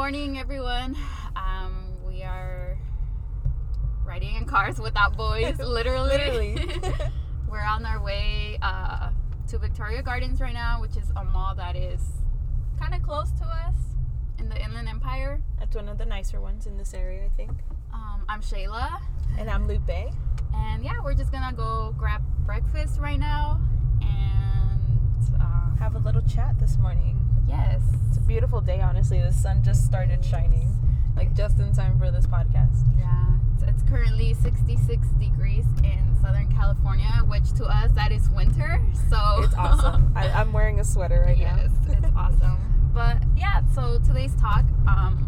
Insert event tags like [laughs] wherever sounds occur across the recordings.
morning, everyone. Um, we are riding in cars without boys, [laughs] literally. Literally. [laughs] We're on our way uh, to Victoria Gardens right now, which is a mall that is kind of close to us in the Inland Empire. That's one of the nicer ones in this area, I think. Um, I'm Shayla, And I'm Lupe. and yeah, we're just gonna go grab breakfast right now. And uh, Have a little chat this morning. Yes, It's a beautiful day, honestly. The sun just started shining, like just in time for this podcast. Yeah, it's, it's currently 66 degrees in Southern California, which to us that is winter. So It's awesome. [laughs] I, I'm wearing a sweater right yes, it's [laughs] awesome. But yeah, so today's talk, um,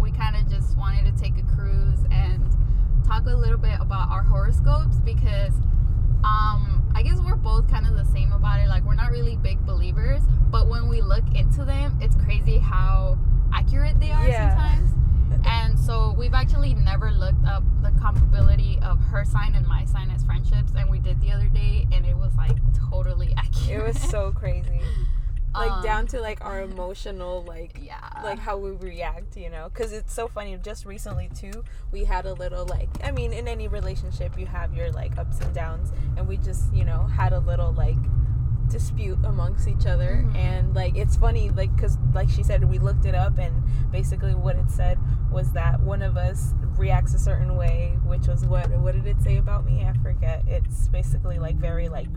we kind of just wanted to take a cruise and talk a little bit about our horoscopes because um, I guess we're both kind of the same about it. Like we're not really big believers, but when we look into them, it's crazy how accurate they are Yeah. sometimes. [laughs] And so we've actually never looked up the compatibility of her sign and my sign as friendships, and we did the other day, and it was like totally accurate. [laughs] It was so crazy. Like Um, down to like our emotional like [laughs] yeah, like how we react, you know, because it's so funny. Just recently too, we had a little like, I mean, in any relationship, you have your like ups and downs, and we just, you know, had a little like dispute amongst each other, Mhm. and like it's funny, like, because like she said, we looked it up, and basically what it said was that one of us reacts a certain way, which was what what did it say about me? I forget. It's basically like very like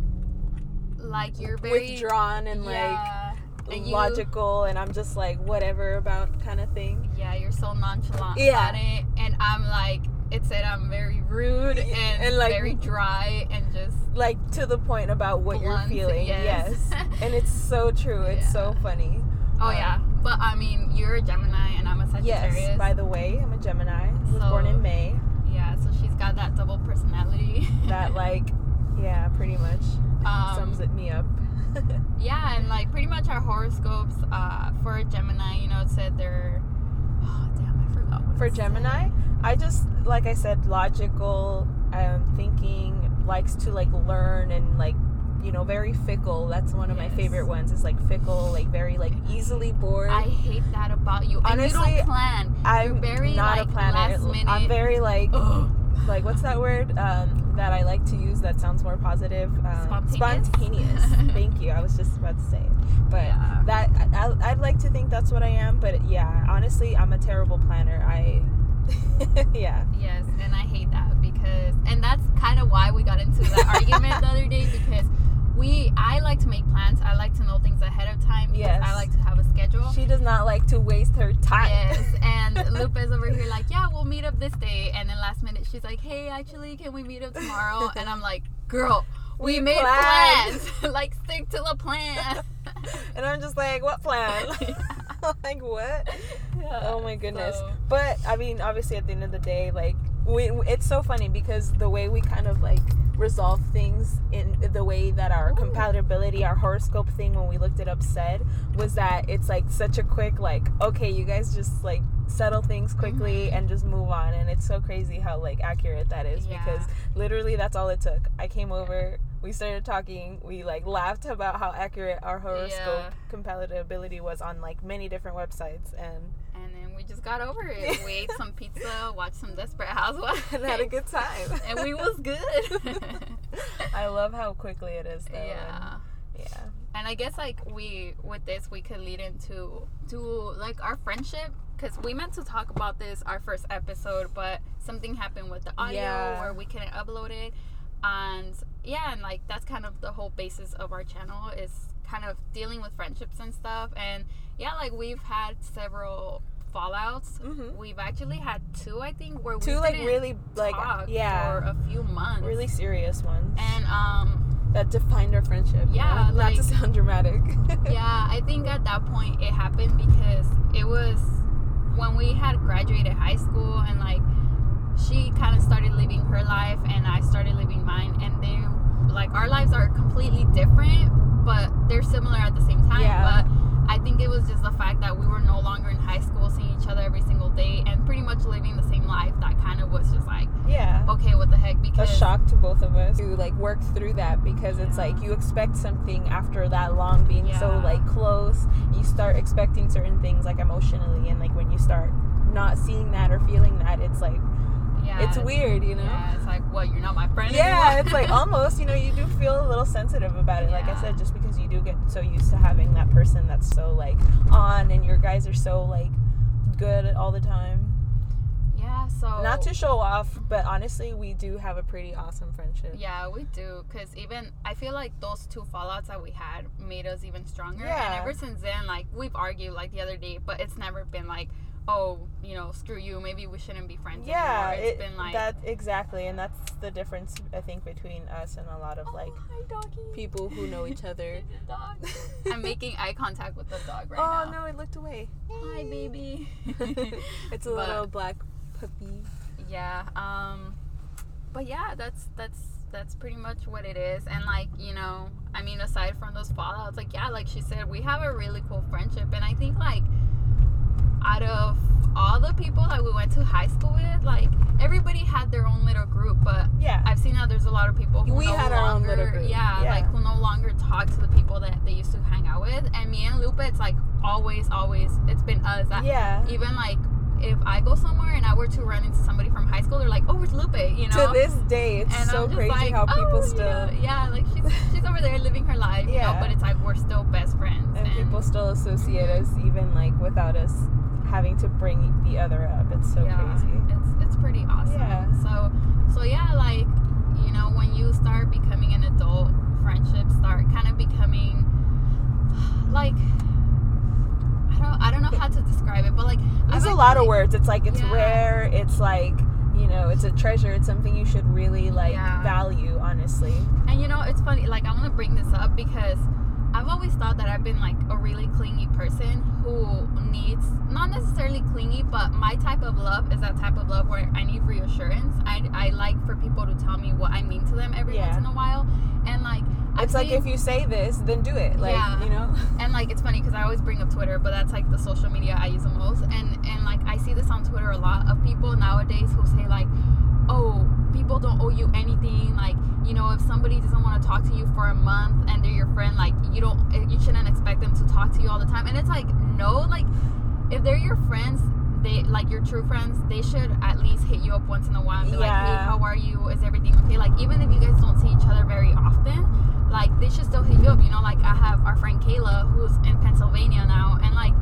like you're very withdrawn and yeah, like and you- logical, and I'm just like whatever about kind of thing. Yeah, you're so nonchalant Yeah. about it, and I'm like, it said I'm very rude and, and, like- very dry and just like to the point about what Blunt, you're feeling. yes. Yes. [laughs] and it's so true. It's so funny. oh Um, yeah. But I mean, you're a Gemini and I'm a Sagittarius. Yes. By the way, I'm a Gemini. I was born in May. yeah, so she's got that double personality. That like, [laughs] yeah, pretty much um, sums it me up. Yeah, and like pretty much our horoscopes uh, for Gemini, you know, it said they're. Oh damn, I forgot. What For it said. Gemini, I just like I said, logical, um, thinking, likes to like learn and like. You know, very fickle. That's one of my favorite ones. it's like fickle, like very like easily bored. I hate that about you. and you Honestly, don't plan. I'm You're very not like a planner. last minute. I'm very like [gasps] Ugh. Like what's that word um, that I like to use that sounds more positive? Um, Spontaneous? spontaneous. [laughs] Thank you. I was just about to say it, but Yeah. that I, I'd like to think that's what I am. But yeah, honestly, I'm a terrible planner. I [laughs] yeah Yes, and I hate that because, and that's kind of why we got into that argument the other day [laughs] because we, I like to make plans. I like to know things ahead of time. Yes. I like to have a schedule. she does not like to waste her time. Yes, and Lupe's over here like, yeah, up this day, and then last minute she's like, hey, actually, can we meet up tomorrow? [laughs] And I'm like, girl, we, We made planned." plans. [laughs] like, stick to the plan. [laughs] and I'm just like, what plan? like what? Oh my goodness. So- But I mean, obviously, at the end of the day, like we, it's so funny because the way we kind of like resolve things in the way that our Ooh. compatibility, our horoscope thing, when we looked it up, said was that it's like such a quick, like, okay, you guys just like settle things quickly Mhm. and just move on. And it's so crazy how like accurate that is Yeah. because literally that's all it took. I came over. We started talking. We like laughed about how accurate our horoscope Yeah. compatibility was on like many different websites, and And then we just got over it. [laughs] We ate some pizza, watched some Desperate Housewives, and [laughs] had a good time. and we was good. [laughs] I love how quickly it is though. yeah. And, yeah. And I guess like we with this we could lead into to like our friendship because we meant to talk about this our first episode, but something happened with the audio Yeah. where we couldn't upload it, and yeah, and like that's kind of the whole basis of our channel is kind of dealing with friendships and stuff, and yeah, like we've had several fallouts. Mhm. We've actually had two, I think, where we Two like really like yeah, for a few months. really serious ones and um that defined our friendship. you Yeah, know? [laughs] not like- to sound dramatic. [laughs] yeah, I think at that point it happened because it was when we had graduated high school and like she kind of started living her life and I started living mine and they like our lives are completely different but they're similar at the same time Yeah. but I think it was just the fact that we were no longer in high school seeing each other every single day and pretty much living the same life that kind of was just like yeah. okay what the heck A because shock to both of us to like work through that because it's like you expect something after that long being so like close you start expecting certain things like emotionally and like when you start not seeing that or feeling that it's like yeah, it's weird you know Yeah, it's like, what? You're not my friend yeah anymore? it's like [laughs] almost you know you do feel a little sensitive about it like i said just because you do get so used to having that person that's so like on and your guys are so like good all the time yeah. So not to show off but honestly we do have a pretty awesome friendship Yeah, we do. Cause even I feel like those two fallouts that we had made us even stronger. yeah. And ever since then, like we've argued like the other day, but it's never been like, oh, you know, screw you. Maybe we shouldn't be friends yeah anymore. It's it, been like that exactly and that's the difference i think between us and a lot of oh, like oh, hi, people who know each [laughs] other. [laughs] I'm making eye contact with the dog right oh, now. oh no it looked away Hi, baby. [laughs] it's a But- little black puppy. Yeah um but yeah that's that's that's pretty much what it is. And like you know i mean aside from those fallouts like yeah like she said we have a really cool friendship. And i think like out of all the people that we went to high school with like everybody had their own little group. But yeah. I've seen that there's a lot of people who We no had our own longer little group, Yeah, yeah. like who no longer talk to the people that they used to hang out with. And me and Lupe it's like always always it's been us that yeah. even like if I go somewhere and I were to run into somebody from high school, they're like, "Oh, where's Lupe?" You know. to this day it's and so crazy like, how people "Oh, still yeah, yeah, like she's she's over there living her life, you Yeah. know. But it's like we're still best friends, and people still associate us even like without us having to bring the other up it's so yeah, crazy It's it's pretty awesome. Yeah. So so yeah, like you know, when you start becoming an adult, friendships start kind of becoming [sighs] like I don't I don't know how to describe it, but like there's a lot of words it's like it's Yeah. rare it's like you know it's a treasure it's something you should really like Yeah. value honestly And you know, it's funny, like, I want to bring this up because I've always thought that I've been like a really clingy person who needs, not necessarily clingy, but my type of love is that type of love where I need reassurance. I, I like for people to tell me what I mean to them every Yeah. once in a while. And like, it's like if you say this then do it like Yeah. you know [laughs] and like it's funny because I always bring up Twitter, but that's like the social media I use the most. And and like I see this on Twitter a lot of people nowadays who say like, oh, people don't owe you anything. Like you know, if somebody doesn't want to talk to you for a month and they're your friend, like you don't, eh, you shouldn't expect them to talk to you all the time. And it's like no, like if they're your friends. They like your true friends. They should at least hit you up once in a while and be like, "Hey, how are you? Is everything okay?" Like even if you guys don't see each other very often, like they should still hit you up. You know, like I have our friend Kayla who's in Pennsylvania now, and like,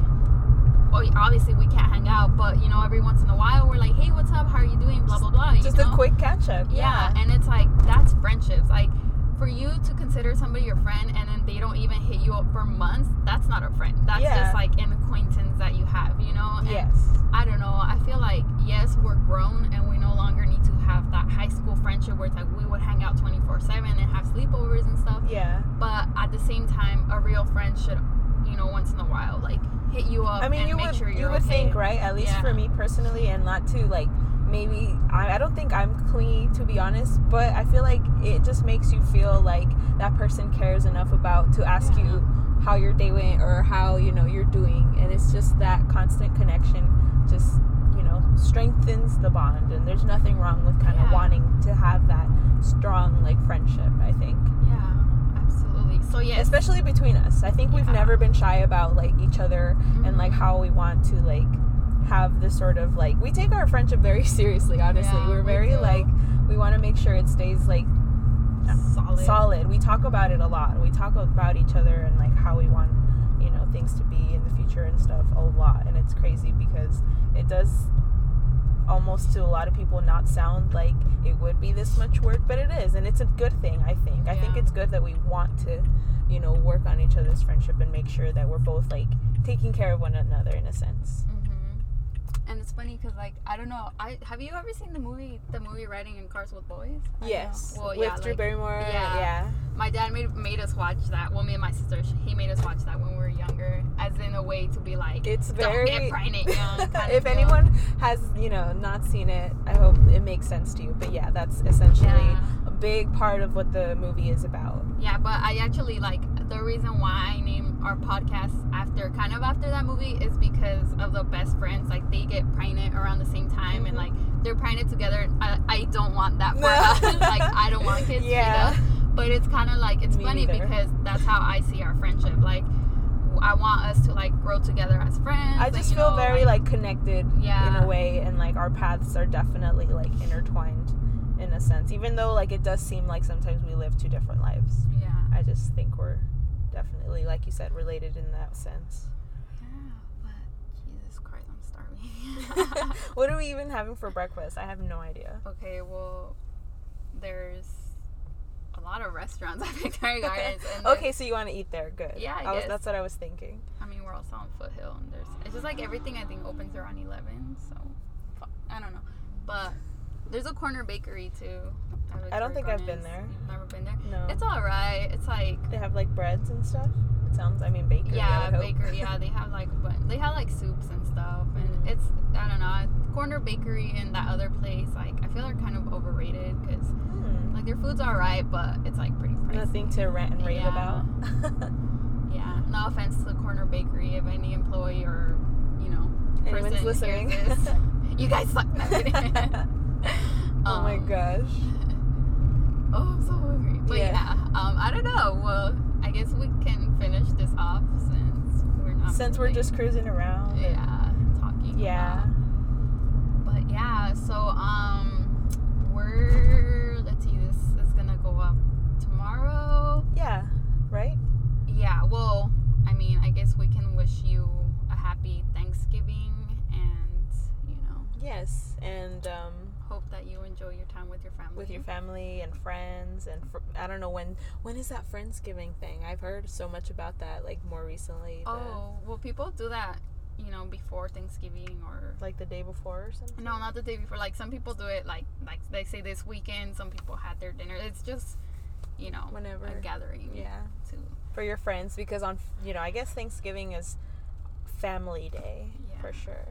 obviously we can't hang out, but you know, every once in a while we're like, hey, what's up? How are you doing? Blah blah blah. you just know? a quick catch up yeah. and it's like that's friendships. Like for you to consider somebody your friend and then they don't even hit you up for months, that's not a friend. That's Yeah. just like an acquaintance that you have. You know. And yes I don't know. I feel like yes, we're grown and we no longer need to have that high school friendship where it's like we would hang out twenty four seven and have sleepovers and stuff yeah but at the same time a real friend should you know once in a while like hit you up I mean, you would sure you would okay. think, right? At least Yeah. for me personally, and not to like maybe I, I don't think I'm clingy to be honest, but I feel like it just makes you feel like that person cares enough about to ask Yeah. you how your day went or how you know you're doing, and it's just that constant connection just know strengthens the bond, and there's nothing wrong with kind of wanting to have that strong like friendship. I think. yeah absolutely. So yes especially between us. I think we've Yeah. never been shy about like each other and mm-hmm. like how we want to like have this sort of like we take our friendship very [laughs] seriously honestly. Yeah, we're we very like we want to make sure it stays like solid. solid. We talk about it a lot. We talk about each other and like how we want you know things to be in the future and stuff a lot and it's crazy because it does almost to a lot of people not sound like it would be this much work but it is and it's a good thing i think. I think it's good that we want to you know work on each other's friendship and make sure that we're both like taking care of one another in a sense. hmm and it's funny because like i don't know i have you ever seen the movie the movie riding in cars with boys? I yes. Well with yeah drew like, barrymore yeah. yeah. My dad made made us watch that well me and my sister he made us watch that when we were younger as in a way to be like it's don't very get pregnant young [laughs] if of anyone has you know not seen it i hope it makes sense to you but yeah that's essentially yeah. a big part of what the movie is about. Yeah, but I actually like the reason why I named our podcast after kind of after that movie is because of the best friends. Like they get pregnant around the same time and Mhm. like they're pregnant together. I, I don't want that for No. [laughs] us. like I don't want kids. Yeah. Yeah. but it's kind of like it's Me funny neither. because that's how I see our friendship. Like, I want us to like grow together as friends. I just you feel know, very like connected Yeah. in a way, and like our paths are definitely like intertwined in a sense. Even though like it does seem like sometimes we live two different lives, yeah. I just think we're definitely, like you said, related in that sense. Yeah, but Jesus Christ, I'm starving. [laughs] what are we even having for breakfast? I have no idea. okay, well, there's a lot of restaurants at Victoria Gardens. And [laughs] Okay, so you want to eat there? Good. Yeah, I was, guess. that's what I was thinking. I mean, we're also on Foothill, and there's it's just like everything I think opens around eleven. So, I don't know, but there's a corner bakery too. I don't think I've been there. You've never been there. No. It's all right. It's like they have like breads and stuff. It sounds. I mean, bakery. Yeah, bakery. Yeah, they have like but they have like soups and stuff, and Mm. it's I don't know. Corner bakery and that other place, like I feel are kind of overrated because Hmm. like their food's all right, but it's like pretty pricey. Nothing to rant and rave Yeah. about. [laughs] Yeah, no offense to the corner bakery. If any employee or you know Anyone's person listening. this, [laughs] you guys suck. [laughs] [laughs] Oh my Um, gosh. [laughs] Oh, I'm so hungry. But Yeah. yeah, um, I don't know. Well, I guess we can finish this off since we're not. Since we're just cruising around. yeah talking. Yeah. about- But yeah, so um, we're let's see. This is gonna go up tomorrow. Yeah. Right. Yeah, well, I mean, I guess we can wish you a happy Thanksgiving and, you know, Yes. And um, hope that you enjoy your time with your family. your family and friends and fr- I don't know when when is that friendsgiving thing? I've heard so much about that like more recently. Oh, well, people do that, you know, before Thanksgiving or. like the day before or something. No, not the day before. Like, some people do it, like, like they say this weekend. Some people had their dinner. It's just, you know, Whenever. a gathering. Yeah. To, For your friends because on you know I guess Thanksgiving is family day Yeah. for sure.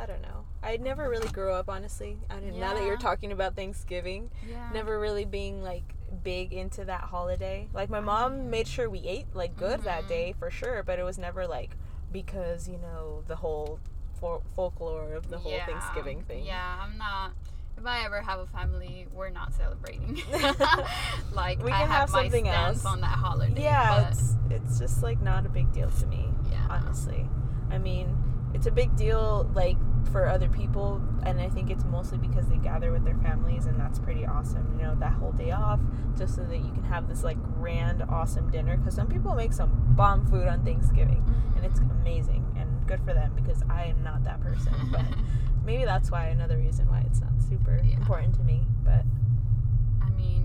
I don't know. I never really grew up honestly. I didn't, Now that you're talking about Thanksgiving, yeah. never really being like big into that holiday. Like my mom made sure we ate like good that Mhm. day for sure, but it was never like because you know the whole fol- folklore of the whole Yeah. Thanksgiving thing. Yeah, I'm not. If I ever have a family, we're not celebrating. [laughs] [laughs] like We I can have, have my something else. on that holiday. Yeah, but, it's it's just like not a big deal to me. yeah. honestly. I mean, it's a big deal like for other people and I think it's mostly because they gather with their families and that's pretty awesome, you know, that whole day off just so that you can have this like grand awesome dinner cuz some people make some bomb food on Thanksgiving mm-hmm. and it's amazing and good for them because I am not that person, but [laughs] maybe that's why another reason why it's not super Yeah. important to me, but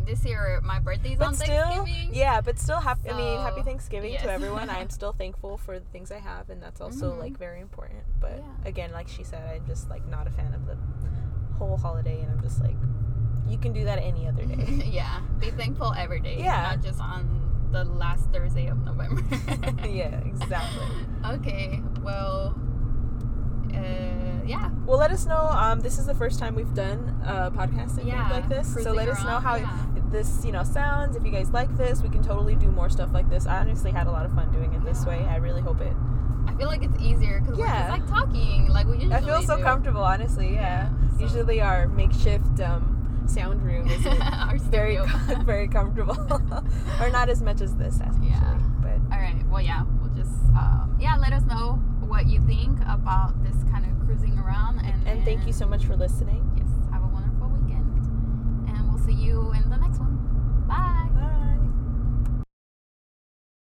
this year my birthday's but on still, Thanksgiving. yeah, but still happy. I mean, happy Thanksgiving yes. to everyone. I am [laughs] still thankful for the things I have, and that's also Mhm. like very important. But Yeah. again, like she said, I'm just like not a fan of the whole holiday, and I'm just like, you can do that any other day. [laughs] yeah. Be thankful every day. Yeah. Not just on the last Thursday of November. [laughs] yeah, exactly. Okay. Well. Uh, yeah. Well, let us know. Um, this is the first time we've done a podcast Yeah, like this, so let us know how yeah. This you know sounds. If you guys like this, we can totally do more stuff like this. I honestly had a lot of fun doing it this way. I really hope it. I feel like it's easier because Yeah. just like talking, like we usually I feel so do. comfortable, honestly. Yeah. so- Usually our makeshift um, sound room is [laughs] Our very [laughs] very comfortable, [laughs] or not as much as this, as usually. Yeah. But All right. Well, yeah. We'll just um, yeah. Let us know what you think about this kind of cruising around, and and thank you so much for listening. Yes. Have a wonderful weekend, and we'll see you in the next one. Bye. Bye.